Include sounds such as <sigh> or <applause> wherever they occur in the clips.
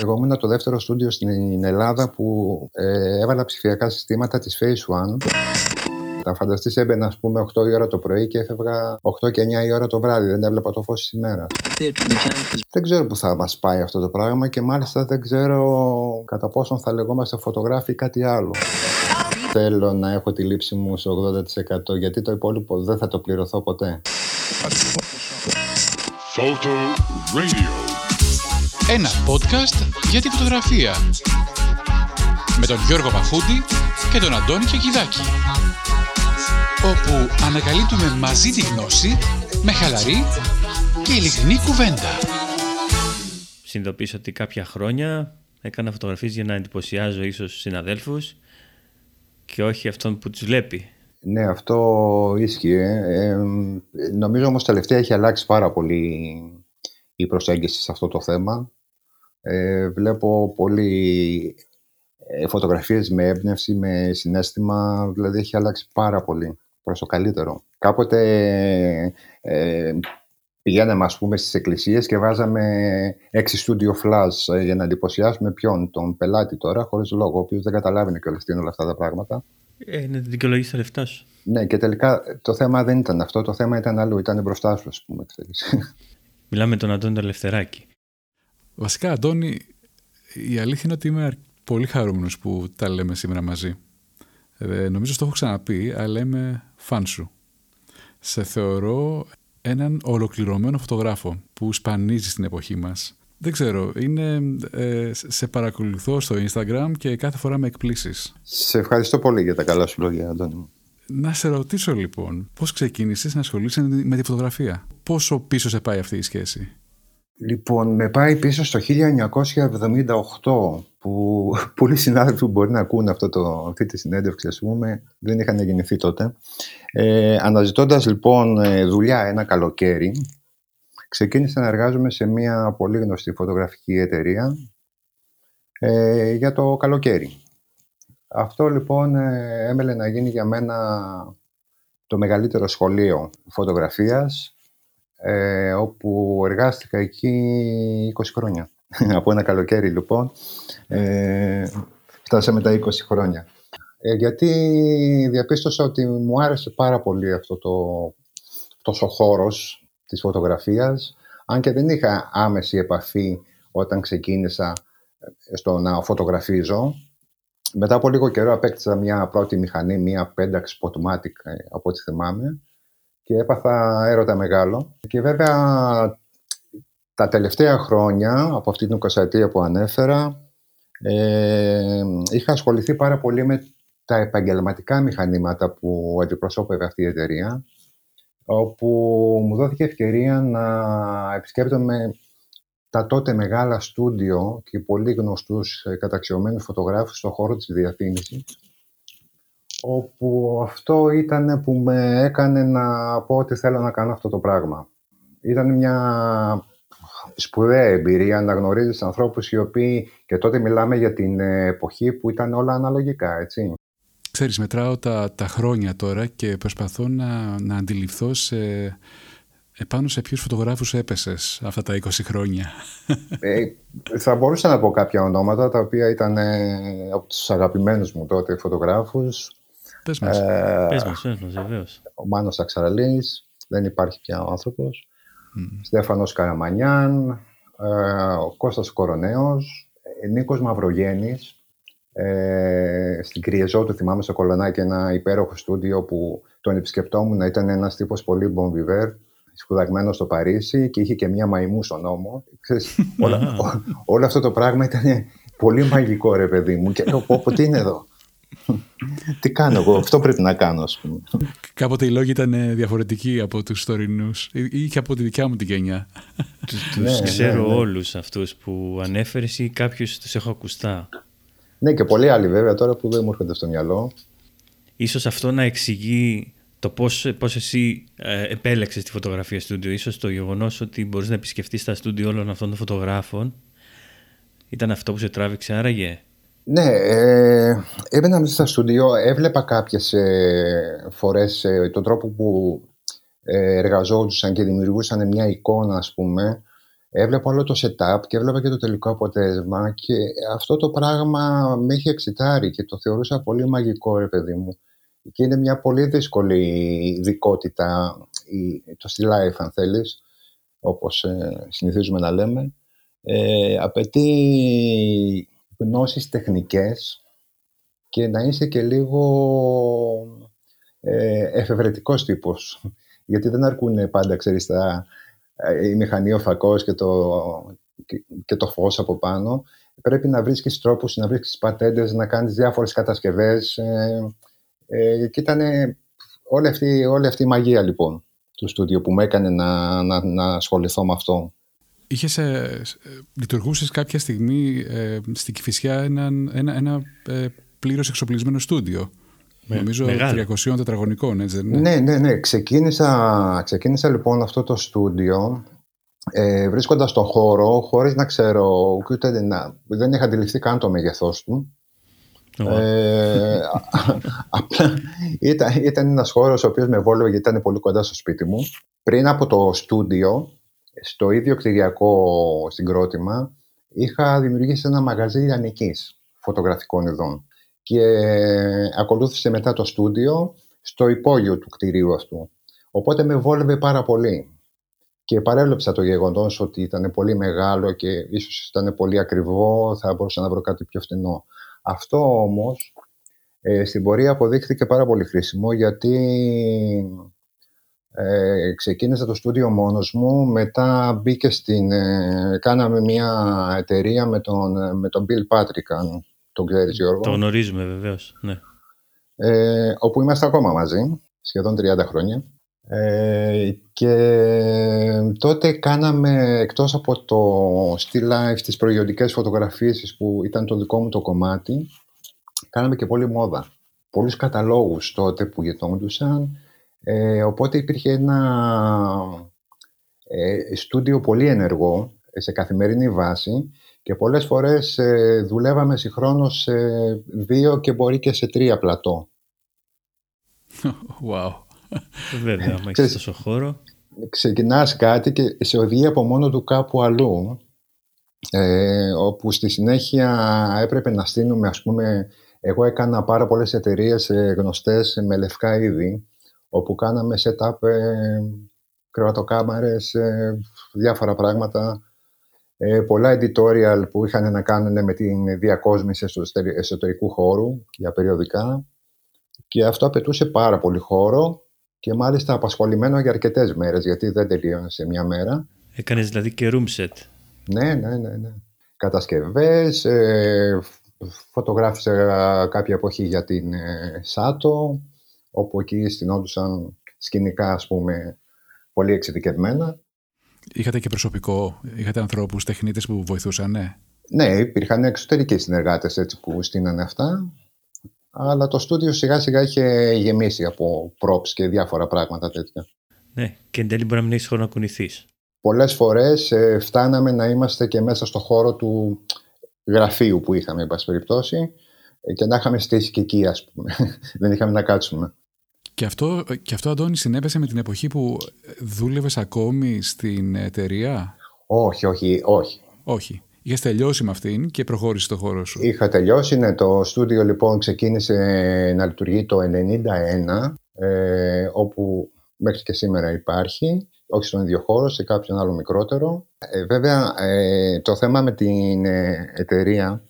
Εγώ ήμουν το δεύτερο στούντιο στην Ελλάδα που ε, έβαλα ψηφιακά συστήματα της Phase One. Θα φανταστείς έμπαινα ας πούμε 8 η ώρα το πρωί και έφευγα 8 και 9 η ώρα το βράδυ. Δεν έβλεπα το φως της ημέρας. Δεν ξέρω που θα μας πάει αυτό το πράγμα και μάλιστα δεν ξέρω κατά πόσον θα λεγόμαστε φωτογράφοι ή κάτι άλλο. Θέλω να έχω τη λήψη μου στο 80% γιατί το υπόλοιπο δεν θα το πληρωθώ ποτέ. Photo Radio. Ένα podcast για τη φωτογραφία. Με τον Γιώργο Παχούντη και τον Αντώνη Κεκιδάκη. Όπου ανακαλύπτουμε μαζί τη γνώση με χαλαρή και ειλικρινή κουβέντα. Συνειδητοποίησα ότι κάποια χρόνια έκανα φωτογραφίες για να εντυπωσιάζω ίσως συναδέλφους και όχι αυτόν που τους βλέπει. Ναι, αυτό ίσχυε. Ε, νομίζω όμως τελευταία έχει αλλάξει πάρα πολύ η προσέγγιση σε αυτό το θέμα. Ε, βλέπω πολύ ε, φωτογραφίες με έμπνευση, με συνέστημα, δηλαδή έχει αλλάξει πάρα πολύ προς το καλύτερο. Κάποτε ε, πηγαίναμε ας πούμε στις εκκλησίες και βάζαμε έξι studio flash ε, για να εντυπωσιάσουμε ποιον, τον πελάτη τώρα, χωρίς λόγο, ο οποίος δεν καταλάβαινε και όλα αυτά τα πράγματα. Ε, να δικαιολογήσεις τα λεφτά σου. Ναι, και τελικά το θέμα δεν ήταν αυτό. Το θέμα ήταν αλλού. Ήταν μπροστά σου, ας πούμε. Μιλάμε με τον Αντώνη Ελευθεράκη. Βασικά, Αντώνη, η αλήθεια είναι ότι είμαι πολύ χαρούμενος που τα λέμε σήμερα μαζί. Ε, νομίζω το έχω ξαναπεί, αλλά είμαι φαν σου. Σε θεωρώ έναν ολοκληρωμένο φωτογράφο που σπανίζει στην εποχή μας. Δεν ξέρω, είναι, ε, σε παρακολουθώ στο Instagram και κάθε φορά με εκπλήσεις. Σε ευχαριστώ πολύ για τα καλά σου λόγια, Αντώνη. Να σε ρωτήσω λοιπόν, πώς ξεκίνησες να ασχολείσαι με τη φωτογραφία; Πόσο πίσω σε πάει αυτή η σχέση; Λοιπόν, με πάει πίσω στο 1978 που <laughs> πολλοί συνάδελφοι που μπορεί να ακούν αυτό το, αυτή τη συνέντευξη ας πούμε δεν είχαν γεννηθεί τότε. Ε, αναζητώντας λοιπόν ε, δουλειά ένα καλοκαίρι ξεκίνησα να εργάζομαι σε μια πολύ γνωστή φωτογραφική εταιρεία ε, για το καλοκαίρι. Αυτό λοιπόν ε, έμελε να γίνει για μένα το μεγαλύτερο σχολείο φωτογραφίας ε, όπου εργάστηκα εκεί 20 χρόνια. <laughs> Από ένα καλοκαίρι λοιπόν ε, φτάσαμε τα 20 χρόνια. Ε, γιατί διαπίστωσα ότι μου άρεσε πάρα πολύ αυτό το, αυτός ο χώρος της φωτογραφίας, αν και δεν είχα άμεση επαφή όταν ξεκίνησα ε, στο να φωτογραφίζω. Μετά από λίγο καιρό απέκτησα μια πρώτη μηχανή, μια Pentax Spotmatic ε, από ό,τι θυμάμαι και έπαθα έρωτα μεγάλο. Και βέβαια τα τελευταία χρόνια, από αυτή την 20 που ανέφερα, ε, είχα ασχοληθεί πάρα πολύ με τα επαγγελματικά μηχανήματα που αντιπροσώπευε αυτή η εταιρεία όπου μου δόθηκε ευκαιρία να επισκέπτομαι τα τότε μεγάλα στούντιο και πολύ γνωστούς ε, καταξιωμένους φωτογράφους στον χώρο της διαφήμισης όπου αυτό ήταν που με έκανε να πω ότι θέλω να κάνω αυτό το πράγμα. Ήταν μια σπουδαία εμπειρία να γνωρίζεις ανθρώπους οι οποίοι και τότε μιλάμε για την εποχή που ήταν όλα αναλογικά, έτσι. Ξέρεις, μετράω τα, τα χρόνια τώρα και προσπαθώ να, να αντιληφθώ σε, επάνω σε ποιους φωτογράφους έπεσες αυτά τα 20 χρόνια. Ε, θα μπορούσα να πω κάποια ονόματα τα οποία ήταν ε, από τους αγαπημένους μου τότε φωτογράφους. Πες μας. Ε, πες μας, πες μας, βεβαίως. Ο Μάνος Αξαραλής, δεν υπάρχει πια ο άνθρωπος. Mm. Στέφανος Καραμανιάν, ε, ο Κώστας Κοροναίος, ε, Νίκος Μαυρογέννης, ε, στην Κριεζότου, θυμάμαι στο Κολονάκι, ένα υπέροχο στούντιο που τον επισκεπτόμουν. Ήταν ένας τύπος πολύ μπομβιβέρ, σπουδαγμένος στο Παρίσι και είχε και μία μαϊμού στον νόμο. <laughs> όλα, όλο αυτό το πράγμα ήταν πολύ μαγικό, ρε παιδί μου. Και λέω, πω, τι είναι εδώ. Τι κάνω εγώ, αυτό πρέπει να κάνω, ας πούμε. Κάποτε οι λόγοι ήταν διαφορετικοί από τους τωρινούς ή και από τη δικιά μου την γενιά. Τους, ναι, ξέρω ναι, ναι. όλους αυτούς που ανέφερες ή κάποιους τους έχω ακουστά. Ναι, και πολλοί άλλοι βέβαια τώρα που δεν μου έρχονται στο μυαλό. Ίσως αυτό να εξηγεί το πώς, πώς εσύ ε, επέλεξες τη φωτογραφία στούντιο. Ίσως το γεγονός ότι μπορείς να επισκεφτείς τα στούντιο όλων αυτών των φωτογράφων ήταν αυτό που σε τράβηξε άραγε; Ναι, ε, έμπαινα μέσα στα στούντιο, έβλεπα κάποιες ε, φορές ε, τον τρόπο που ε, εργαζόντουσαν και δημιουργούσαν μια εικόνα, ας πούμε, έβλεπα όλο το setup και έβλεπα και το τελικό αποτέλεσμα και αυτό το πράγμα με είχε εξητάρει και το θεωρούσα πολύ μαγικό ρε παιδί μου. Και είναι μια πολύ δύσκολη ειδικότητα, το στη life αν θέλεις, όπως ε, συνηθίζουμε να λέμε. Ε, απαιτεί γνώσεις τεχνικές και να είσαι και λίγο ε, εφευρετικός τύπος. Γιατί δεν αρκούν πάντα, ξέρεις, τα, ε, η μηχανή, ο φακός και το, και, το φως από πάνω. Πρέπει να βρίσκεις τρόπους, να βρίσκεις πατέντες, να κάνεις διάφορες κατασκευές. Ε, ε, και ήταν όλη αυτή, όλη αυτή η μαγεία λοιπόν του στούντιο που με έκανε να, να, να ασχοληθώ με αυτό. Είχες, ε, λειτουργούσες κάποια στιγμή ε, στην Κηφισιά ένα, ένα, ένα ε, πλήρως εξοπλισμένο στούντιο. Με, Νομίζω μεγάλο. 300 τετραγωνικών, έτσι δεν είναι; Ναι, ναι, ναι. Ξεκίνησα, ξεκίνησα λοιπόν αυτό το στούντιο ε, βρίσκοντας τον χώρο χωρίς να ξέρω ούτε να, δεν είχα αντιληφθεί καν το μέγεθός του. Ε, απλά ήταν, ήταν ένας χώρος ο οποίος με βόλευε γιατί ήταν πολύ κοντά στο σπίτι μου. Πριν από το στούντιο, στο ίδιο κτηριακό συγκρότημα, είχα δημιουργήσει ένα μαγαζί λιανικής φωτογραφικών ειδών και ακολούθησε μετά το στούντιο στο υπόγειο του κτηρίου αυτού. Οπότε με βόλευε πάρα πολύ. Και παρέλεψα το γεγονός ότι ήταν πολύ μεγάλο και ίσως ήταν πολύ ακριβό, θα μπορούσα να βρω κάτι πιο φθηνό. Αυτό όμως ε, στην πορεία αποδείχθηκε πάρα πολύ χρήσιμο γιατί ε, ξεκίνησα το στούντιο μόνος μου, μετά μπήκε στην... Ε, κάναμε μια εταιρεία με τον, με τον Bill Patrick, αν τον ξέρεις Γιώργο. Το γνωρίζουμε βεβαίως, ναι. Ε, όπου είμαστε ακόμα μαζί, σχεδόν 30 χρόνια. Ε, και τότε κάναμε, εκτός από το Still Life, τις προϊόντικές φωτογραφίες που ήταν το δικό μου το κομμάτι, κάναμε και πολύ μόδα. Πολλούς καταλόγους τότε που γετόντουσαν, ε, οπότε υπήρχε ένα ε, στούντιο πολύ ενεργό σε καθημερινή βάση και πολλές φορές ε, δουλεύαμε συγχρόνως σε δύο και μπορεί και σε τρία πλατό. <laughs> Wow. Βέβαια, άμα έχεις τόσο χώρο. Ξεκινάς κάτι και σε οδηγεί από μόνο του κάπου αλλού, ε, όπου στη συνέχεια έπρεπε να στείλουμε, ας πούμε, εγώ έκανα πάρα πολλές εταιρείες ε, γνωστές με λευκά είδη, όπου κάναμε setup ε, κρεβατοκάμαρες, ε, διάφορα πράγματα, ε, πολλά editorial που είχαν να κάνουν με την διακόσμηση εσωτερικού χώρου για περιοδικά και αυτό απαιτούσε πάρα πολύ χώρο και μάλιστα απασχολημένο για αρκετές μέρες, γιατί δεν τελείωνε σε μια μέρα. Έκανες δηλαδή και room set. Ναι, ναι, ναι. ναι. Κατασκευές, ε, φωτογράφησα κάποια εποχή για την ε, ΣΑΤΟ, όπου εκεί στηνόντουσαν σκηνικά, ας πούμε, πολύ εξειδικευμένα. Είχατε και προσωπικό, είχατε ανθρώπους, τεχνίτες που βοηθούσαν, ναι. Ναι, υπήρχαν εξωτερικοί συνεργάτες έτσι, που στείνανε αυτά αλλά το στούντιο σιγά σιγά είχε γεμίσει από props και διάφορα πράγματα τέτοια. Ναι, και εν τέλει μπορεί να μην έχεις χώρο να κουνηθείς. Πολλές φορές ε, φτάναμε να είμαστε και μέσα στο χώρο του γραφείου που είχαμε, εν πάση περιπτώσει, ε, και να είχαμε στήσει και εκεί, ας πούμε. <laughs> Δεν είχαμε να κάτσουμε. Και αυτό, και αυτό, Αντώνη, συνέβησε με την εποχή που δούλευες ακόμη στην εταιρεία; Όχι, όχι, όχι. Όχι. Είχες τελειώσει με αυτήν και προχώρησε το χώρο σου. Είχα τελειώσει, ναι. Το στούντιο λοιπόν ξεκίνησε να λειτουργεί το 1991, ε, όπου μέχρι και σήμερα υπάρχει, όχι στον ίδιο χώρο, σε κάποιον άλλο μικρότερο. Ε, βέβαια, ε, το θέμα με την ε, εταιρεία,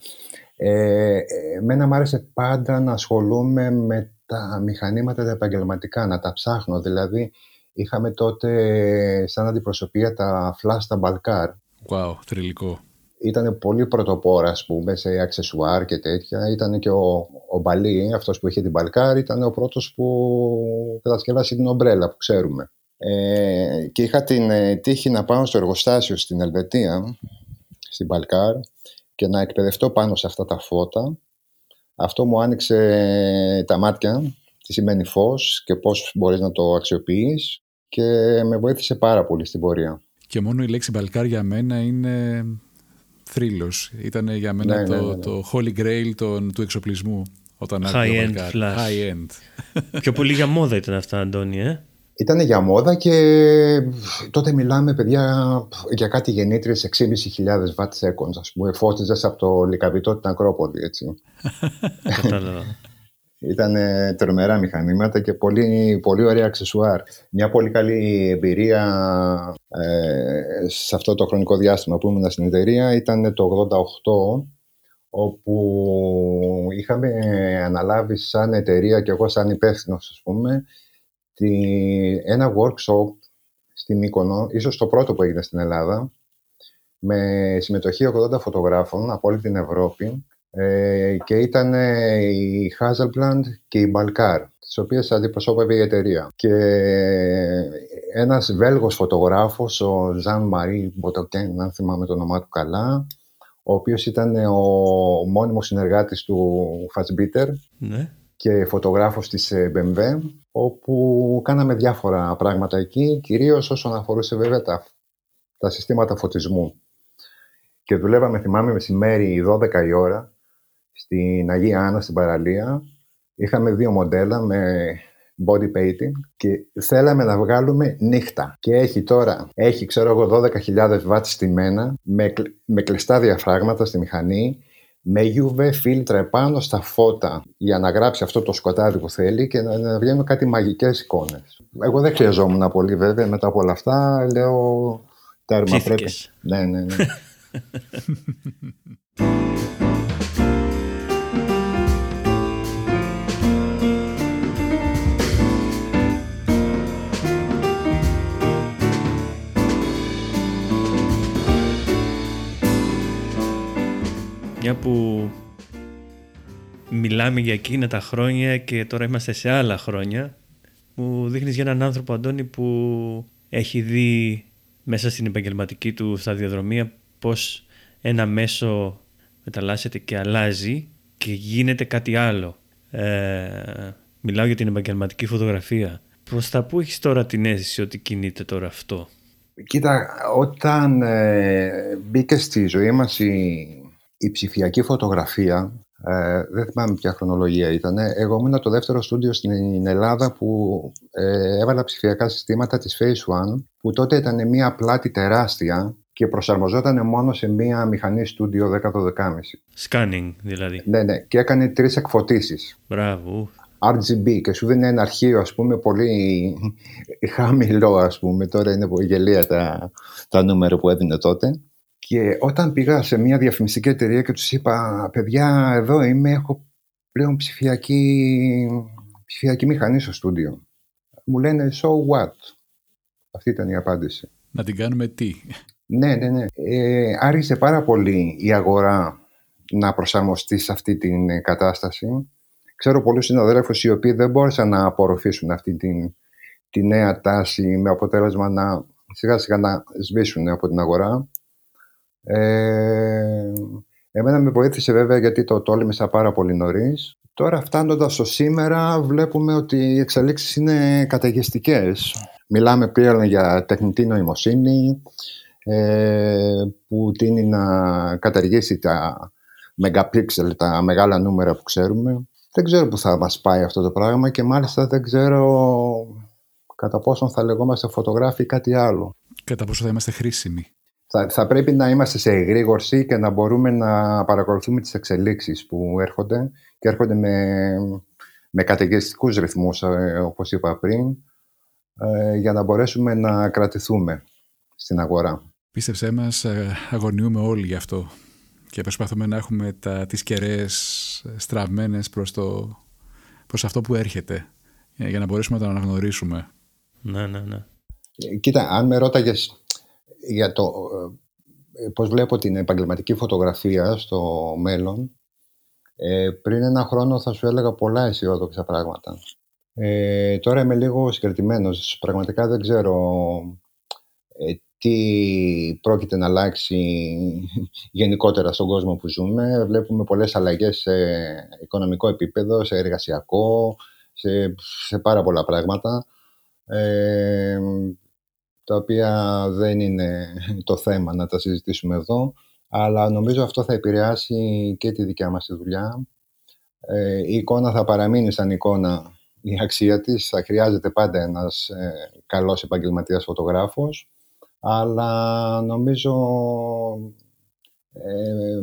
ε, εμένα μου άρεσε πάντα να ασχολούμαι με τα μηχανήματα τα επαγγελματικά, να τα ψάχνω. Δηλαδή, είχαμε τότε σαν αντιπροσωπεία τα flash τα Balcar. Wow, θρηλυκό ήταν πολύ πρωτοπόρα, ας πούμε, σε αξεσουάρ και τέτοια. Ήταν και ο, ο Μπαλί, αυτός που είχε την Μπαλκάρ, ήταν ο πρώτος που κατασκευάσει την ομπρέλα που ξέρουμε. Ε, και είχα την ε, τύχη να πάω στο εργοστάσιο στην Ελβετία, στην Μπαλκάρ, και να εκπαιδευτώ πάνω σε αυτά τα φώτα. Αυτό μου άνοιξε τα μάτια, τι σημαίνει φως και πώς μπορείς να το αξιοποιείς και με βοήθησε πάρα πολύ στην πορεία. Και μόνο η λέξη Μπαλκάρ για μένα είναι θρύλος. Ήταν για μένα ναι, το, ναι, ναι, ναι. το holy grail τον, του εξοπλισμού. Όταν high end flash. High end. Πιο πολύ για μόδα ήταν αυτά, Αντώνη, ε; Ήταν για μόδα και τότε μιλάμε, παιδιά, για κάτι γεννήτριες 6.500 watt seconds, ας πούμε, φώτιζες από το Λικαβιτό την Ακρόπολη, έτσι. <laughs> Κατάλαβα. Ήταν ε, τρομερά μηχανήματα και πολύ, πολύ ωραία αξεσουάρ. Μια πολύ καλή εμπειρία ε, σε αυτό το χρονικό διάστημα που ήμουν στην εταιρεία ήταν το 88 όπου είχαμε αναλάβει σαν εταιρεία και εγώ σαν υπεύθυνος, ας πούμε, τη, ένα workshop στη Μύκονο, ίσως το πρώτο που έγινε στην Ελλάδα, με συμμετοχή 80 φωτογράφων από όλη την Ευρώπη ε, και ήταν η Hazelbrand και η Balkar, τις οποίες αντιπροσώπευε η εταιρεία. Και ένας Βέλγος φωτογράφος, ο Ζαν Μαρί Μποτοκέν, αν θυμάμαι το όνομά του καλά, ο οποίος ήταν ο μόνιμος συνεργάτης του Fassbitter Ναι. Και φωτογράφος της ε, BMW, όπου κάναμε διάφορα πράγματα εκεί, κυρίως όσον αφορούσε βέβαια τα, τα συστήματα φωτισμού. Και δουλεύαμε, θυμάμαι, μεσημέρι 12 η ώρα, στην Αγία Άννα, στην παραλία. Είχαμε δύο μοντέλα με body painting και θέλαμε να βγάλουμε νύχτα. Και έχει τώρα, έχει ξέρω εγώ 12.000 βάτς στημένα με, κλ- με κλειστά διαφράγματα στη μηχανή με UV φίλτρα επάνω στα φώτα για να γράψει αυτό το σκοτάδι που θέλει και να, να βγαίνουν κάτι μαγικές εικόνες. Εγώ δεν χρειαζόμουν πολύ βέβαια μετά από όλα αυτά. Λέω τέρμα πρέπει. Ψήθηκες. Ναι, ναι, ναι. <laughs> Μια που μιλάμε για εκείνα τα χρόνια και τώρα είμαστε σε άλλα χρόνια μου δείχνεις για έναν άνθρωπο Αντώνη που έχει δει μέσα στην επαγγελματική του σταδιοδρομία πως ένα μέσο μεταλλάσσεται και αλλάζει και γίνεται κάτι άλλο. Ε, μιλάω για την επαγγελματική φωτογραφία. Προς τα πού έχεις τώρα την αίσθηση ότι κινείται τώρα αυτό; Κοίτα, όταν ε, μπήκε στη ζωή μας η, η ψηφιακή φωτογραφία, ε, δεν θυμάμαι ποια χρονολογία ήταν, εγώ ήμουν το δεύτερο στούντιο στην Ελλάδα που ε, έβαλα ψηφιακά συστήματα της Phase One, που τότε ήταν μια πλάτη τεράστια και προσαρμοζόταν μόνο σε μια μηχανή στούντιο 10-12,5. Scanning δηλαδή. Ναι, ναι, και έκανε τρεις εκφωτίσεις. Μπράβο. RGB και σου δίνει ένα αρχείο ας πούμε πολύ χαμηλό ας πούμε τώρα είναι πολύ γελία τα, τα νούμερα που έδινε τότε και όταν πήγα σε μια διαφημιστική εταιρεία και τους είπα παιδιά εδώ είμαι έχω πλέον ψηφιακή, ψηφιακή μηχανή στο στούντιο μου λένε so what; Αυτή ήταν η απάντηση Να την κάνουμε τι; ναι, ναι, ναι. Ε, άρχισε πάρα πολύ η αγορά να προσαρμοστεί σε αυτή την ε, κατάσταση. Ξέρω πολλούς συναδέλφους οι οποίοι δεν μπόρεσαν να απορροφήσουν αυτή την, τη νέα τάση με αποτέλεσμα να σιγά σιγά να σβήσουν από την αγορά. Ε, εμένα με βοήθησε βέβαια γιατί το τόλμησα πάρα πολύ νωρίς. Τώρα φτάνοντας στο σήμερα βλέπουμε ότι οι εξελίξεις είναι καταιγιστικές. Μιλάμε πλέον για τεχνητή νοημοσύνη ε, που τίνει να καταργήσει τα megapixel, τα μεγάλα νούμερα που ξέρουμε. Δεν ξέρω που θα μας πάει αυτό το πράγμα και μάλιστα δεν ξέρω κατά πόσον θα λεγόμαστε φωτογράφοι ή κάτι άλλο. Κατά πόσο θα είμαστε χρήσιμοι. Θα, θα πρέπει να είμαστε σε εγρήγορση και να μπορούμε να παρακολουθούμε τις εξελίξεις που έρχονται και έρχονται με, με καταιγιστικούς ρυθμούς, ε, όπως είπα πριν, ε, για να μπορέσουμε να κρατηθούμε στην αγορά. Πίστεψέ μας, ε, αγωνιούμε όλοι γι' αυτό και προσπαθούμε να έχουμε τα, τις κεραίες στραμμένες προς, το, προς αυτό που έρχεται ε, για να μπορέσουμε να το αναγνωρίσουμε. Ναι, ναι, ναι. Ε, Κοίτα, αν με ρώταγες για το ε, πώς βλέπω την επαγγελματική φωτογραφία στο μέλλον, ε, πριν ένα χρόνο θα σου έλεγα πολλά αισιόδοξα πράγματα. Ε, τώρα είμαι λίγο συγκρατημένος. Πραγματικά δεν ξέρω ε, τι πρόκειται να αλλάξει γενικότερα στον κόσμο που ζούμε. Βλέπουμε πολλές αλλαγές σε οικονομικό επίπεδο, σε εργασιακό, σε, σε πάρα πολλά πράγματα. Ε, τα οποία δεν είναι το θέμα να τα συζητήσουμε εδώ, αλλά νομίζω αυτό θα επηρεάσει και τη δικιά μας τη δουλειά. Ε, η εικόνα θα παραμείνει σαν εικόνα η αξία της. Θα χρειάζεται πάντα ένας ε, καλός επαγγελματίας φωτογράφος, αλλά νομίζω ε,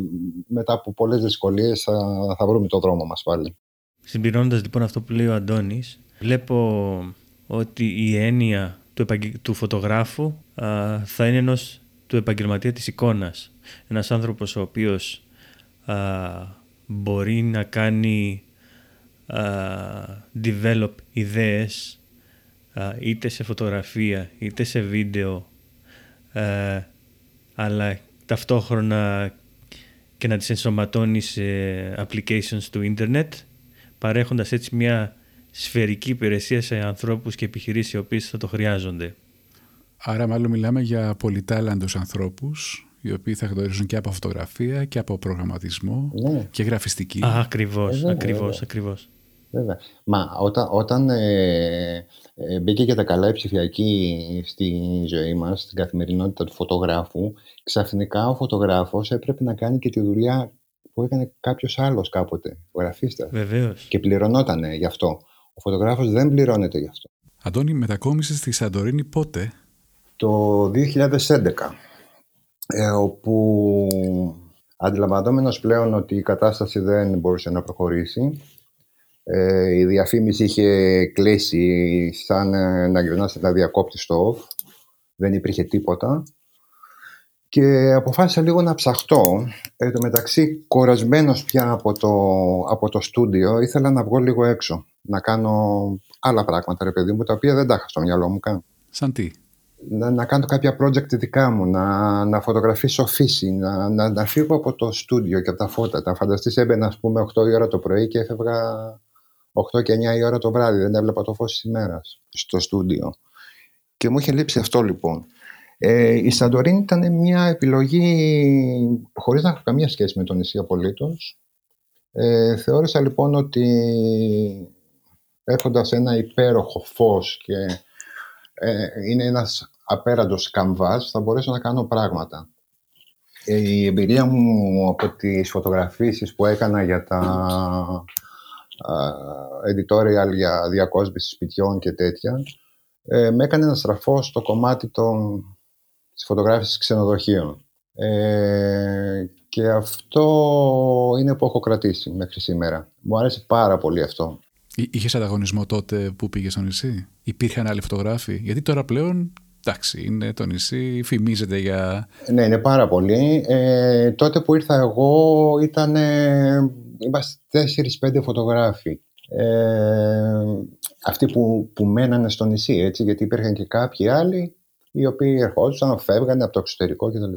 μετά από πολλές δυσκολίες θα, θα βρούμε το δρόμο μας πάλι. Συμπληρώνοντας λοιπόν αυτό που λέει ο Αντώνης, βλέπω ότι η έννοια του, επαγγε... του φωτογράφου α, θα είναι ενός του επαγγελματία της εικόνας. Ένας άνθρωπος ο οποίος α, μπορεί να κάνει α, develop ιδέες είτε σε φωτογραφία είτε σε βίντεο αλλά ταυτόχρονα και να τις ενσωματώνει σε applications του ίντερνετ παρέχοντας έτσι μια σφαιρική υπηρεσία σε ανθρώπους και επιχειρήσεις οι οποίες θα το χρειάζονται. Άρα μάλλον μιλάμε για πολυτάλαντους ανθρώπους οι οποίοι θα γνωρίζουν και από φωτογραφία και από προγραμματισμό Ναι. και γραφιστική. Α, ακριβώς, Ε, βέβαια, ακριβώς, βέβαια. ακριβώς. Βέβαια. Μα όταν, όταν ε, ε, μπήκε και τα καλά η ψηφιακή στη ζωή μας, στην καθημερινότητα του φωτογράφου, ξαφνικά ο φωτογράφος έπρεπε να κάνει και τη δουλειά που έκανε κάποιος άλλος κάποτε, ο γραφίστας. Βεβαίως. Και πληρωνότανε γι' αυτό. Ο φωτογράφος δεν πληρώνεται γι' αυτό. Αντώνη, μετακόμισες στη Σαντορίνη πότε; Το 2011, ε, όπου αντιλαμβανόμενος πλέον ότι η κατάσταση δεν μπορούσε να προχωρήσει, ε, η διαφήμιση είχε κλείσει σαν ε, να γυρνάς να διακόπτεις στο off, δεν υπήρχε τίποτα και αποφάσισα λίγο να ψαχτώ. Εν τω μεταξύ, κορασμένος πια από το, από το στούντιο, ήθελα να βγω λίγο έξω, να κάνω άλλα πράγματα, ρε παιδί μου, τα οποία δεν τα είχα στο μυαλό μου καν Σαν τι; να, να κάνω κάποια project δικά μου, να, να φωτογραφίσω φύση, να, να, να φύγω από το στούντιο και από τα φώτα. Τα φανταστείς έμπαινα, ας πούμε, 8 η ώρα το πρωί και έφευγα 8 και 9 η ώρα το βράδυ. Δεν έβλεπα το φως της ημέρας στο στούντιο. Και μου είχε λείψει αυτό λοιπόν. Ε, η Σαντορίνη ήταν μια επιλογή χωρίς να έχω καμία σχέση με το νησί απολύτως. Ε, θεώρησα λοιπόν ότι έχοντας ένα υπέροχο φως και ε, είναι ένας απέραντος καμβάς, θα μπορέσω να κάνω πράγματα. Ε, η εμπειρία μου από τις φωτογραφίσεις που έκανα για τα α, editorial για διακόσμηση σπιτιών και τέτοια, ε, με έκανε να στραφώ στο κομμάτι των, της φωτογράφησης ξενοδοχείων. Ε, και αυτό είναι που έχω κρατήσει μέχρι σήμερα. Μου άρεσε πάρα πολύ αυτό. Είχες ανταγωνισμό τότε που πήγες στο νησί, Υπήρχαν άλλοι φωτογράφοι, Γιατί τώρα πλέον εντάξει, είναι το νησί, φημίζεται για. Ναι, είναι πάρα πολύ. Ε, τότε που ήρθα εγώ ήταν. Είμαστε 4-5 φωτογράφοι. Ε, αυτοί που, που μένανε στο νησί, έτσι, γιατί υπήρχαν και κάποιοι άλλοι οι οποίοι ερχόντουσαν, φεύγανε από το εξωτερικό κτλ.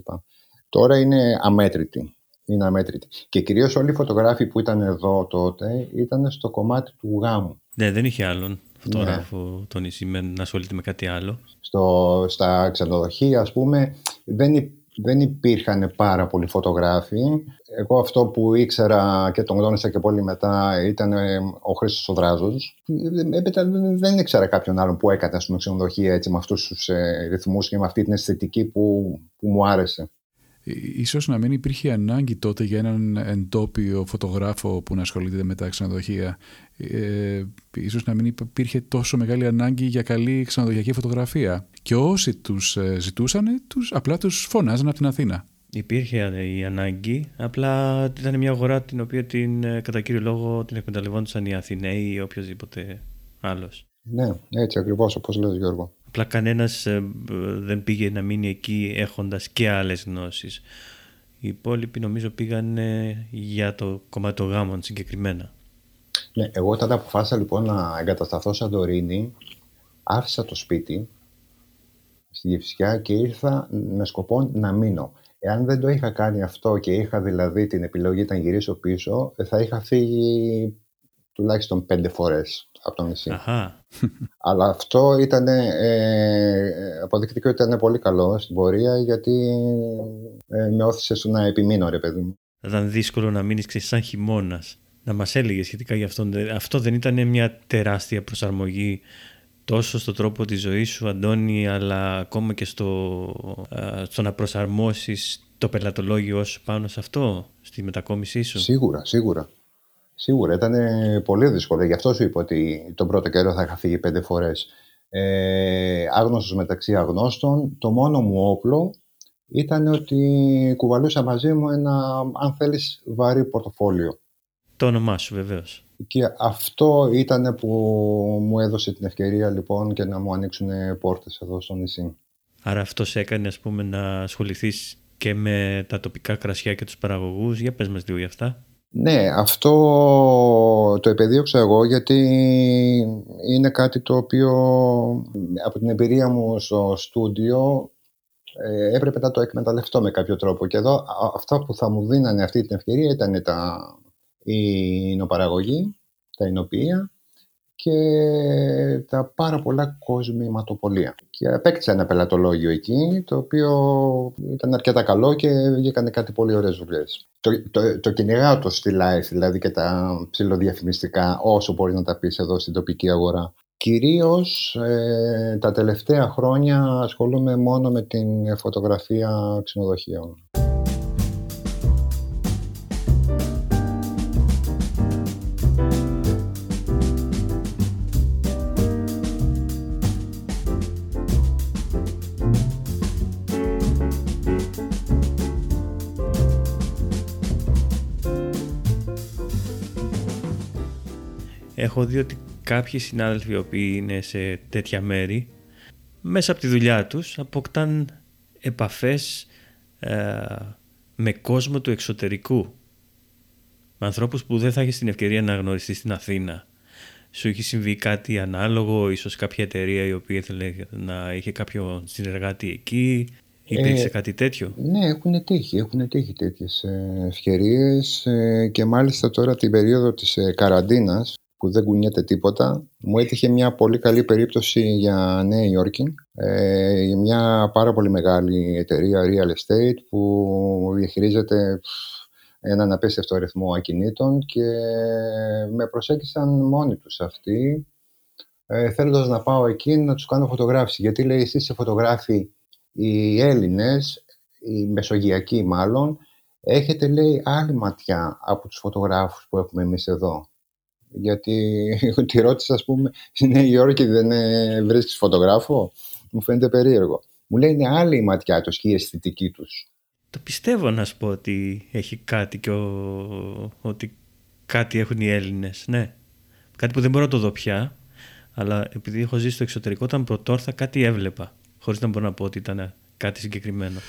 Τώρα είναι αμέτρητοι. Είναι αμέτρητοι. Και κυρίως όλοι οι φωτογράφοι που ήταν εδώ τότε ήταν στο κομμάτι του γάμου. Ναι, δεν είχε άλλον φωτογράφο το νησί με, να ασχολείται με κάτι άλλο. Στο, στα ξενοδοχεία, ας πούμε, δεν, υ- δεν υπήρχαν πάρα πολλοί φωτογράφοι. Εγώ αυτό που ήξερα και τον γνώρισα και πολύ μετά ήταν ε, ο Χρήστος ο Δράζος. Ε, Έπειτα δεν- δεν ήξερα κάποιον άλλον που έκανε ας πούμε, ξενοδοχεία έτσι, με αυτούς τους ε, ρυθμούς και με αυτή την αισθητική που, που μου άρεσε. Ε, Ίσως να μην υπήρχε ανάγκη τότε για έναν εντόπιο φωτογράφο που να ασχολείται με τα ξενοδοχεία. Ε, ίσως να μην υπήρχε τόσο μεγάλη ανάγκη για καλή ξενοδοχειακή φωτογραφία. Και όσοι τους ε, ζητούσαν, τους, απλά τους φωνάζαν από την Αθήνα. Υπήρχε η ανάγκη, απλά ήταν μια αγορά την οποία την, ε, κατά κύριο λόγο την εκμεταλλευόντουσαν οι Αθηναίοι ή οποιοδήποτε άλλος. Ναι, έτσι ακριβώς όπως λες Γιώργο. Απλά κανένας ε, δεν πήγε να μείνει εκεί έχοντας και άλλες γνώσεις. Οι υπόλοιποι νομίζω πήγαν ε, για το κομμάτι των γάμων συγκεκριμένα. Ναι, εγώ όταν αποφάσισα λοιπόν να εγκατασταθώ Σαντορίνη, άφησα το σπίτι στη Γευσιά και ήρθα με σκοπό να μείνω. Εάν δεν το είχα κάνει αυτό και είχα δηλαδή την επιλογή να γυρίσω πίσω, θα είχα φύγει τουλάχιστον πέντε φορές από το νησί. Αχα. <laughs> Αλλά αυτό ήταν, ε, αποδεικτικό ότι ήταν πολύ καλό στην πορεία γιατί ε, με όθησε στο να επιμείνω ρε παιδί μου. Θα ήταν δύσκολο να μείνεις ξέρεις, σαν χειμώνας. Να μας έλεγε σχετικά γι' αυτό. Αυτό δεν ήταν μια τεράστια προσαρμογή τόσο στο τρόπο της ζωής σου Αντώνη αλλά ακόμα και στο, α, στο να προσαρμόσεις το πελατολόγιο σου πάνω σε αυτό στη μετακόμισή σου; Σίγουρα, σίγουρα. Σίγουρα ήταν πολύ δύσκολο. Γι' αυτό σου είπα ότι τον πρώτο καιρό θα είχα φύγει πέντε φορές. Ε, άγνωστος μεταξύ αγνώστων. Το μόνο μου όπλο ήταν ότι κουβαλούσα μαζί μου ένα, αν θέλεις, βαρύ πορτοφόλιο. Το όνομά σου βεβαίως. Και αυτό ήταν που μου έδωσε την ευκαιρία λοιπόν και να μου ανοίξουν πόρτες εδώ στο νησί. Άρα αυτός σε έκανε ας πούμε να ασχοληθείς και με τα τοπικά κρασιά και τους παραγωγούς. Για πες μας λίγο για αυτά. Ναι, αυτό το επεδίωξα εγώ γιατί είναι κάτι το οποίο από την εμπειρία μου στο στούντιο ε, έπρεπε να το εκμεταλλευτώ με κάποιο τρόπο. Και εδώ αυτά που θα μου δίνανε αυτή την ευκαιρία ήταν τα, η νοπαραγωγή, τα εινοποιεία και τα πάρα πολλά κοσμηματοπολία. Και απέκτησα ένα πελατολόγιο εκεί, το οποίο ήταν αρκετά καλό και βγήκαν κάτι πολύ ωραίες δουλειές. Το, το, το κυνηγάω το στη live, δηλαδή και τα ψηλοδιαφημιστικά, όσο μπορεί να τα πεις εδώ στην τοπική αγορά. Κυρίως ε, τα τελευταία χρόνια ασχολούμαι μόνο με την φωτογραφία ξενοδοχείων. Έχω δει ότι κάποιοι συνάδελφοι οι οποίοι είναι σε τέτοια μέρη μέσα από τη δουλειά τους αποκτάν επαφές ε, με κόσμο του εξωτερικού με ανθρώπους που δεν θα έχεις την ευκαιρία να γνωριστείς στην Αθήνα σου έχει συμβεί κάτι ανάλογο ίσως κάποια εταιρεία η οποία ήθελε να είχε κάποιο συνεργάτη εκεί Υπήρξε ε, κάτι τέτοιο; Ναι, έχουν τύχει, έχουν τύχει τέτοιες ε, ευκαιρίες ε, και μάλιστα τώρα την περίοδο της ε, καραντίνας που δεν κουνιέται τίποτα. Μου έτυχε μια πολύ καλή περίπτωση για Νέα Υόρκη, ε, για μια πάρα πολύ μεγάλη εταιρεία real estate που διαχειρίζεται έναν απίστευτο αριθμό ακινήτων και με προσέγγισαν μόνοι τους αυτοί ε, θέλοντας να πάω εκεί να τους κάνω φωτογράφηση. Γιατί λέει εσείς σε φωτογράφοι οι Έλληνες, οι Μεσογειακοί μάλλον, έχετε λέει άλλη ματιά από τους φωτογράφους που έχουμε εμείς εδώ. Γιατί <laughs> τη ρώτησα, ας πούμε, στη Νέα Υόρκη δεν ε, βρίσκεις φωτογράφο; Μου φαίνεται περίεργο. Μου λέει είναι άλλη η ματιά τους και η αισθητική τους. Το πιστεύω να σου πω ότι έχει κάτι και ότι κάτι έχουν οι Έλληνες. Ναι. Κάτι που δεν μπορώ να το δω πια. Αλλά επειδή έχω ζήσει στο εξωτερικό, όταν πρωτόρθα κάτι έβλεπα. Χωρίς να μπορώ να πω ότι ήταν κάτι συγκεκριμένο.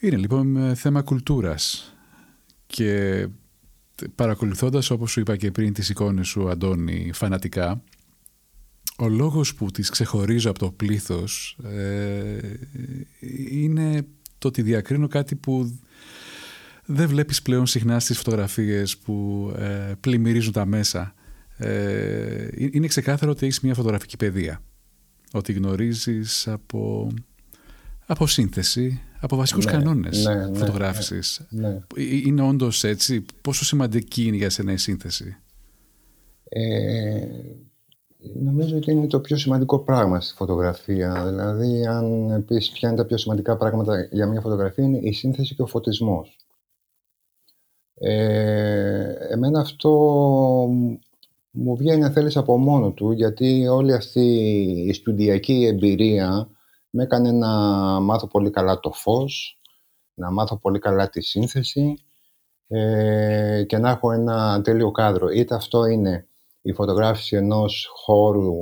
Είναι λοιπόν θέμα κουλτούρας και παρακολουθώντας όπως σου είπα και πριν τις εικόνες σου Αντώνη φανατικά ο λόγος που τις ξεχωρίζω από το πλήθος ε, είναι το ότι διακρίνω κάτι που δεν βλέπεις πλέον συχνά στις φωτογραφίες που ε, πλημμυρίζουν τα μέσα. Ε, είναι ξεκάθαρο ότι έχεις μια φωτογραφική παιδεία. Ότι γνωρίζεις από από σύνθεση, από βασικούς ναι, κανόνες ναι, ναι φωτογράφησης. Ναι, ναι. Ε, είναι όντως έτσι. Πόσο σημαντική είναι για σένα η σύνθεση; Ε, νομίζω ότι είναι το πιο σημαντικό πράγμα στη φωτογραφία. Δηλαδή, αν πεις ποια είναι τα πιο σημαντικά πράγματα για μια φωτογραφία, είναι η σύνθεση και ο φωτισμός. Ε, εμένα αυτό μου βγαίνει, αν θέλεις, από μόνο του, γιατί όλη αυτή η στουδιακή εμπειρία με έκανε να μάθω πολύ καλά το φως, να μάθω πολύ καλά τη σύνθεση ε, και να έχω ένα τέλειο κάδρο. Είτε αυτό είναι η φωτογράφηση ενός χώρου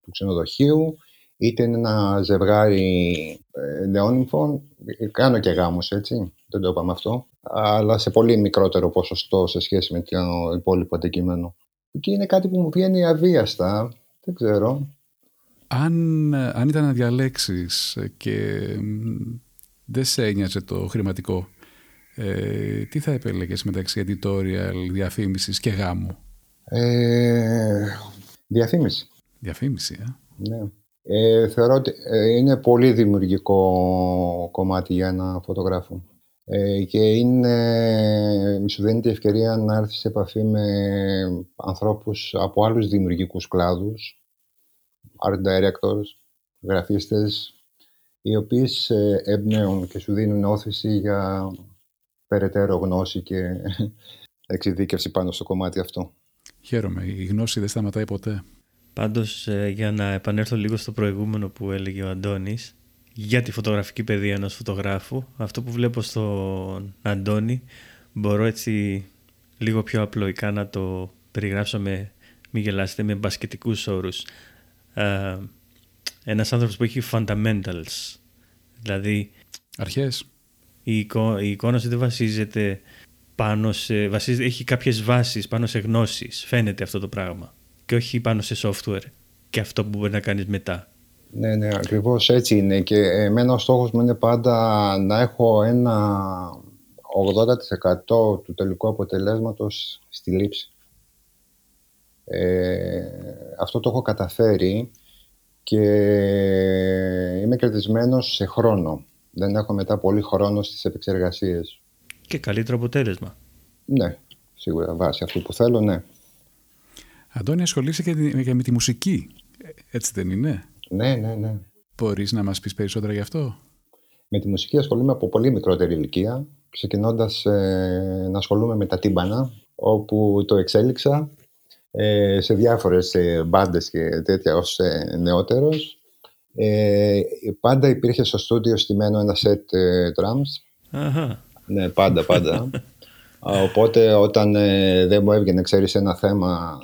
του ξενοδοχείου, είτε είναι ένα ζευγάρι ε, Κάνω και γάμους, έτσι, δεν το είπαμε αυτό, αλλά σε πολύ μικρότερο ποσοστό σε σχέση με το υπόλοιπο αντικείμενο. Και είναι κάτι που μου βγαίνει αβίαστα, δεν ξέρω. Αν, αν ήταν να διαλέξεις και δεν σε ένοιαζε το χρηματικό, ε, τι θα επέλεγες μεταξύ editorial, διαφήμισης και γάμου; Ε, διαφήμιση. Διαφήμιση, ε. Ναι. Ε, θεωρώ ότι ε, είναι πολύ δημιουργικό κομμάτι για ένα φωτογράφο. Ε, και είναι, σου δίνει τη ευκαιρία να έρθεις σε επαφή με ανθρώπους από άλλους δημιουργικούς κλάδους art directors, γραφίστες, οι οποίοι εμπνέουν και σου δίνουν όθηση για περαιτέρω γνώση και <laughs> εξειδίκευση πάνω στο κομμάτι αυτό. Χαίρομαι. Η γνώση δεν σταματάει ποτέ. Πάντως ε, για να επανέλθω λίγο στο προηγούμενο που έλεγε ο Αντώνης για τη φωτογραφική παιδεία ενός φωτογράφου αυτό που βλέπω στον Αντώνη μπορώ έτσι λίγο πιο απλοϊκά να το περιγράψω με, μην γελάσετε, με μπασκετικούς όρους. Ε, ένας άνθρωπος που έχει fundamentals, δηλαδή Αρχές. η, εικό, η εικόνα σου δεν βασίζεται πάνω σε, βασίζεται, έχει κάποιες βάσεις πάνω σε γνώσεις, φαίνεται αυτό το πράγμα και όχι πάνω σε software και αυτό που μπορεί να κάνεις μετά. Ναι, ναι, ακριβώς έτσι είναι και εμένα ο στόχος μου είναι πάντα να έχω ένα 80% του τελικού αποτελέσματος στη λήψη. Ε, αυτό το έχω καταφέρει και είμαι κερδισμένος σε χρόνο. Δεν έχω μετά πολύ χρόνο στις επεξεργασίες. Και καλύτερο αποτέλεσμα. Ναι, σίγουρα βάσει αυτού που θέλω, ναι. Αντώνη, ασχολείσαι και, τη- και με τη μουσική. Ε, Έτσι δεν είναι; Ναι, ναι, ναι. Μπορείς να μας πεις περισσότερα γι' αυτό; Με τη μουσική ασχολούμαι από πολύ μικρότερη ηλικία, ξεκινώντας ε, να ασχολούμαι με τα τύμπανα, όπου το εξέλιξα ε, σε διάφορες ε, μπάντες και τέτοια ως ε, νεότερος. Ε, πάντα υπήρχε στο στούντιο στημένο ένα set ε, drums. Αχα. Ναι, πάντα, πάντα. <laughs> Α, Οπότε όταν ε, δεν μου έβγαινε, ξέρεις, ένα θέμα,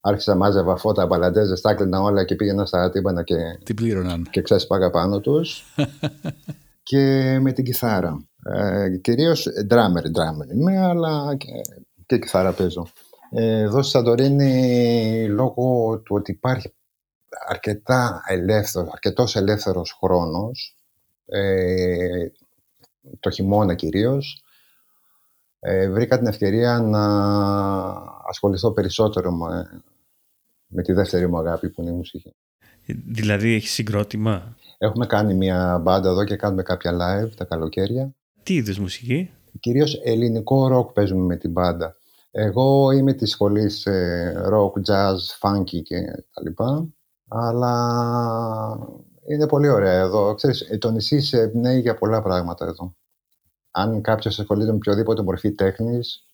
άρχισα μάζευα φώτα, μπαλαντέζες, τα έκλεινα όλα και πήγαινα στα τύμπανα και Τι πλήρωναν. και ξέσπαγα πάνω τους <laughs> και με την κιθάρα. Ε, κυρίως drummer, drummer είμαι, αλλά και, και κιθάρα παίζω. Ε, εδώ στη Σαντορίνη, λόγω του ότι υπάρχει αρκετά ελεύθερο, αρκετός ελεύθερος χρόνος, ε, το χειμώνα κυρίως, ε, βρήκα την ευκαιρία να ασχοληθώ περισσότερο με, με τη δεύτερη μου αγάπη που είναι η μουσική. Δηλαδή έχεις συγκρότημα; Έχουμε κάνει μια μπάντα εδώ και κάνουμε κάποια live τα καλοκαίρια. Τι είδους μουσική; Κυρίως ελληνικό ροκ παίζουμε με την μπάντα. Εγώ είμαι της σχολής ε, rock, jazz, funky και τα λοιπά. Αλλά είναι πολύ ωραία εδώ. Ξέρεις, ε, το νησί σε εμπνέει για πολλά πράγματα εδώ. Αν κάποιος ασχολείται με οποιοδήποτε μορφή τέχνης,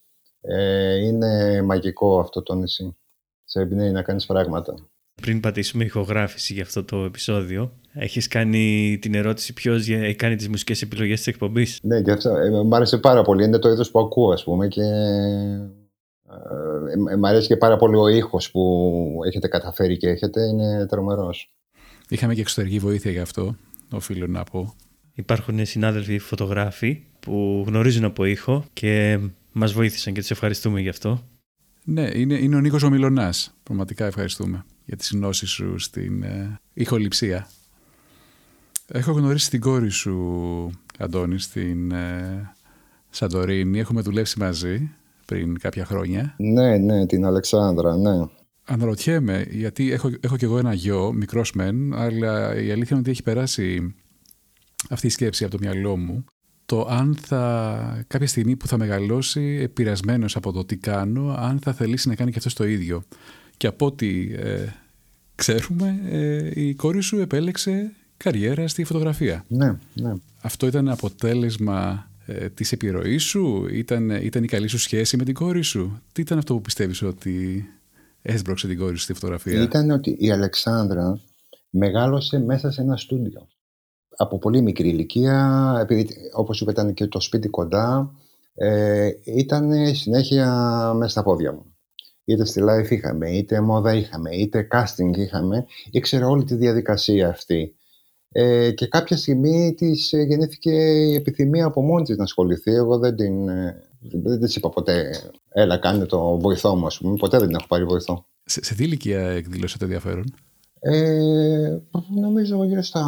ε, είναι μαγικό αυτό το νησί. Σε εμπνέει να κάνεις πράγματα. Πριν πατήσουμε ηχογράφηση για αυτό το επεισόδιο, έχεις κάνει την ερώτηση ποιος για- έχει κάνει τις μουσικές επιλογές της εκπομπής; Ναι, και αυτό ε, μ' άρεσε πάρα πολύ. Είναι το είδος που ακούω, ας πούμε, και ε, ε, μ' αρέσει και πάρα πολύ ο ήχος που έχετε καταφέρει και έχετε. Είναι τρομερός. Είχαμε και εξωτερική βοήθεια γι' αυτό, οφείλω να πω. Υπάρχουν συνάδελφοι φωτογράφοι που γνωρίζουν από ήχο και μας βοήθησαν και τους ευχαριστούμε γι' αυτό. Ναι, είναι, είναι ο Νίκος ο Μιλωνάς. Πραγματικά ευχαριστούμε για τις γνώσεις σου στην ε, ηχοληψία. Έχω γνωρίσει την κόρη σου, Αντώνη, στην ε, Σαντορίνη. Έχουμε δουλέψει μαζί πριν κάποια χρόνια. Ναι, ναι, την Αλεξάνδρα, ναι. Αναρωτιέμαι, γιατί έχω, έχω κι εγώ ένα γιο, μικρός μεν, αλλά η αλήθεια είναι ότι έχει περάσει αυτή η σκέψη από το μυαλό μου. Το αν θα, κάποια στιγμή που θα μεγαλώσει επηρεασμένος από το τι κάνω, αν θα θελήσει να κάνει και αυτός το ίδιο. Και από ό,τι ε, ξέρουμε, ε, η κόρη σου επέλεξε καριέρα στη φωτογραφία. Ναι, ναι. Αυτό ήταν αποτέλεσμα ε, της επιρροής σου, ήταν, ήταν η καλή σου σχέση με την κόρη σου; Τι ήταν αυτό που πιστεύεις ότι έσπρωξε την κόρη σου στη φωτογραφία; Ήταν ότι η Αλεξάνδρα μεγάλωσε μέσα σε ένα στούντιο. Από πολύ μικρή ηλικία, επειδή όπως είπε ήταν και το σπίτι κοντά, ε, ήταν συνέχεια μέσα στα πόδια μου. Είτε στη live είχαμε, είτε μόδα είχαμε, είτε casting είχαμε. Ήξερε όλη τη διαδικασία αυτή. Ε, και κάποια στιγμή της ε, γεννήθηκε η επιθυμία από μόνη της να ασχοληθεί. Εγώ δεν την, ε, δεν της είπα ποτέ, έλα κάνε το βοηθό μου, ας πούμε. Ποτέ δεν την έχω πάρει βοηθό. Σε, σε τι ηλικία εκδήλωσε το ενδιαφέρον; Ε, νομίζω γύρω στα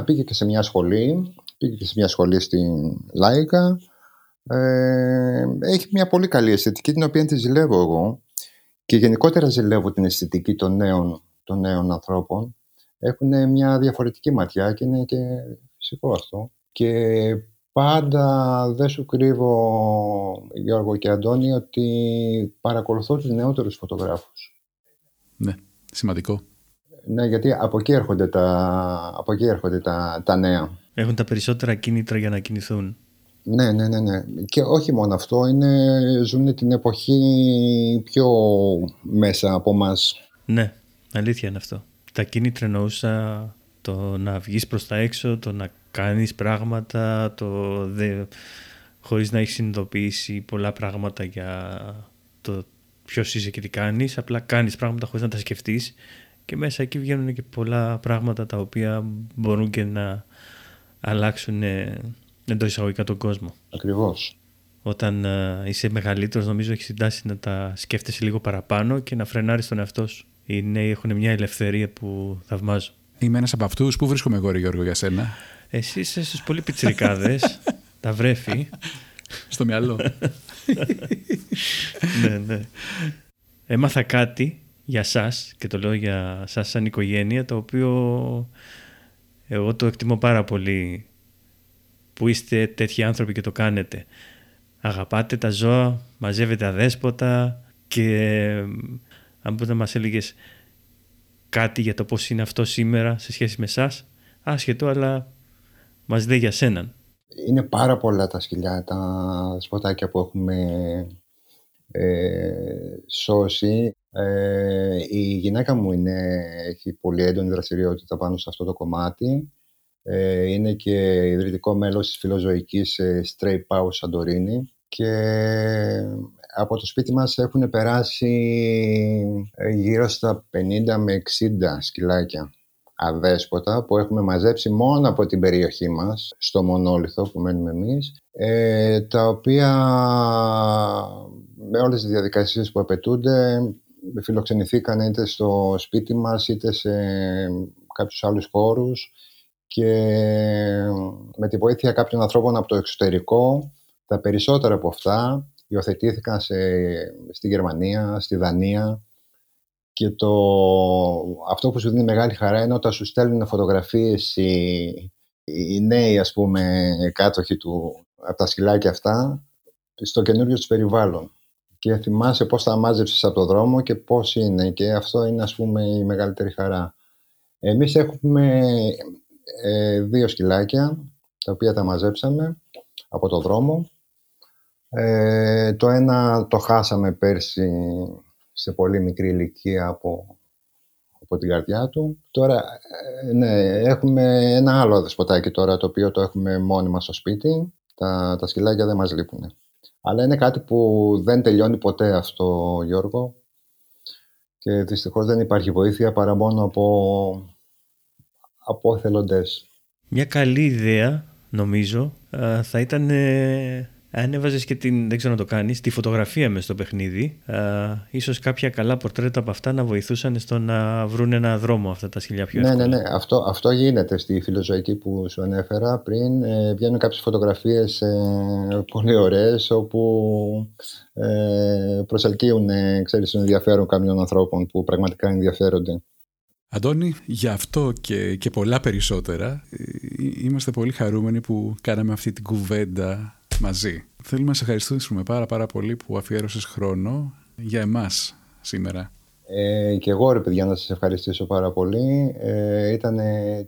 20-21 πήγε και σε μια σχολή, πήγε και σε μια σχολή στην Λάικα. Ε, έχει μια πολύ καλή αισθητική την οποία τη ζηλεύω εγώ και γενικότερα ζηλεύω την αισθητική των νέων, των νέων ανθρώπων. Έχουν μια διαφορετική ματιά και είναι και φυσικό αυτό. Και πάντα δεν σου κρύβω Γιώργο και Αντώνη ότι παρακολουθώ τους νεότερους φωτογράφους. Ναι, σημαντικό. Ναι, γιατί από εκεί έρχονται τα, από εκεί έρχονται τα, τα νέα. Έχουν τα περισσότερα κίνητρα για να κινηθούν. Ναι, ναι, ναι, ναι. Και όχι μόνο αυτό, είναι, ζουν την εποχή πιο μέσα από μας. Ναι, αλήθεια είναι αυτό. Τα κίνητρα εννοούσα το να βγεις προς τα έξω, το να κάνεις πράγματα, το δε, χωρίς να έχεις συνειδητοποιήσει πολλά πράγματα για το ποιος είσαι και τι κάνεις, απλά κάνεις πράγματα χωρίς να τα σκεφτείς και μέσα εκεί βγαίνουν και πολλά πράγματα τα οποία μπορούν και να αλλάξουν ε, εντός εισαγωγικά τον κόσμο. Ακριβώς. Όταν ε, είσαι μεγαλύτερος νομίζω έχεις συντάσει να τα σκέφτεσαι λίγο παραπάνω και να φρενάρεις τον εαυτό σου. Οι νέοι έχουν μια ελευθερία που θαυμάζω. Είμαι ένας από αυτούς. Πού βρίσκομαι εγώ, ρε Γιώργο, για σένα; Εσύ είσαι στους πολύ πιτσιρικάδες, <laughs> τα βρέφη. Στο μυαλό. <laughs> ναι, ναι. Έμαθα κάτι για σας και το λέω για σας σαν οικογένεια το οποίο εγώ το εκτιμώ πάρα πολύ που είστε τέτοιοι άνθρωποι και το κάνετε. Αγαπάτε τα ζώα, μαζεύετε αδέσποτα και αν μπορείτε να μας έλεγες κάτι για το πώς είναι αυτό σήμερα σε σχέση με εσάς, άσχετο αλλά μας λέει για σέναν. Είναι πάρα πολλά τα σκυλιά, τα σποτάκια που έχουμε ε, σώσει. Ε, η γυναίκα μου είναι, έχει πολύ έντονη δραστηριότητα πάνω σε αυτό το κομμάτι. Ε, είναι και ιδρυτικό μέλος της φιλοζωικής ε, Stray Power Σαντορίνη και από το σπίτι μας έχουν περάσει ε, γύρω στα 50 με 60 σκυλάκια αδέσποτα που έχουμε μαζέψει μόνο από την περιοχή μας, στο μονόλιθο που μένουμε εμείς, ε, τα οποία με όλες τις διαδικασίες που απαιτούνται φιλοξενηθήκαν είτε στο σπίτι μας είτε σε κάποιους άλλους χώρους και με τη βοήθεια κάποιων ανθρώπων από το εξωτερικό τα περισσότερα από αυτά υιοθετήθηκαν σε, στη Γερμανία, στη Δανία και το, αυτό που σου δίνει μεγάλη χαρά είναι όταν σου στέλνουν φωτογραφίες οι, οι νέοι ας πούμε κάτοχοι του, από τα σκυλάκια αυτά στο καινούριο τους περιβάλλον και θυμάσαι πώς τα μάζεψες από το δρόμο και πώς είναι και αυτό είναι ας πούμε η μεγαλύτερη χαρά. Εμείς έχουμε ε, δύο σκυλάκια τα οποία τα μαζέψαμε από το δρόμο. Ε, το ένα το χάσαμε πέρσι σε πολύ μικρή ηλικία από, από την καρδιά του. Τώρα, ε, ναι, έχουμε ένα άλλο δεσποτάκι τώρα, το οποίο το έχουμε μόνιμα στο σπίτι. Τα, τα σκυλάκια δεν μας λείπουν. Αλλά είναι κάτι που δεν τελειώνει ποτέ αυτό, Γιώργο. Και δυστυχώς δεν υπάρχει βοήθεια παρά μόνο από, από εθελοντές. Μια καλή ιδέα, νομίζω, θα ήταν αν έβαζε και την, δεν ξέρω να το κάνεις, τη φωτογραφία μες στο παιχνίδι, α, ίσως κάποια καλά πορτρέτα από αυτά να βοηθούσαν στο να βρουν ένα δρόμο αυτά τα σκυλιά πιο ναι, εύκολα. Ναι, ναι, αυτό, αυτό γίνεται στη φιλοζωική που σου ανέφερα πριν. Ε, βγαίνουν κάποιες φωτογραφίες ε, πολύ ωραίες όπου ε, προσελκύουν ε, ξέρεις, τον ενδιαφέρον κάποιων ανθρώπων που πραγματικά ενδιαφέρονται. Αντώνη, για αυτό και, και πολλά περισσότερα ε, είμαστε πολύ χαρούμενοι που κάναμε αυτή την κουβέντα μαζί. Θέλουμε να σε ευχαριστήσουμε πάρα πάρα πολύ που αφιέρωσες χρόνο για εμάς σήμερα. Ε, και εγώ ρε παιδιά να σας ευχαριστήσω πάρα πολύ. Ε, ήταν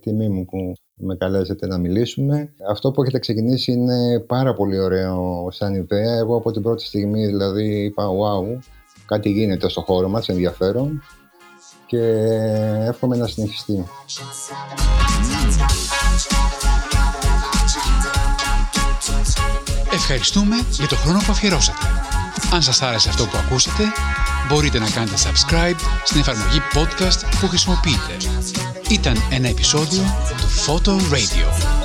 τιμή μου που με καλέσετε να μιλήσουμε. Αυτό που έχετε ξεκινήσει είναι πάρα πολύ ωραίο σαν ιδέα. Εγώ από την πρώτη στιγμή δηλαδή είπα wow, κάτι γίνεται στο χώρο μας, ενδιαφέρον και εύχομαι να συνεχιστεί. Ευχαριστούμε για το χρόνο που αφιερώσατε. Αν σας άρεσε αυτό που ακούσατε, μπορείτε να κάνετε subscribe στην εφαρμογή podcast που χρησιμοποιείτε. Ήταν ένα επεισόδιο του Photo Radio.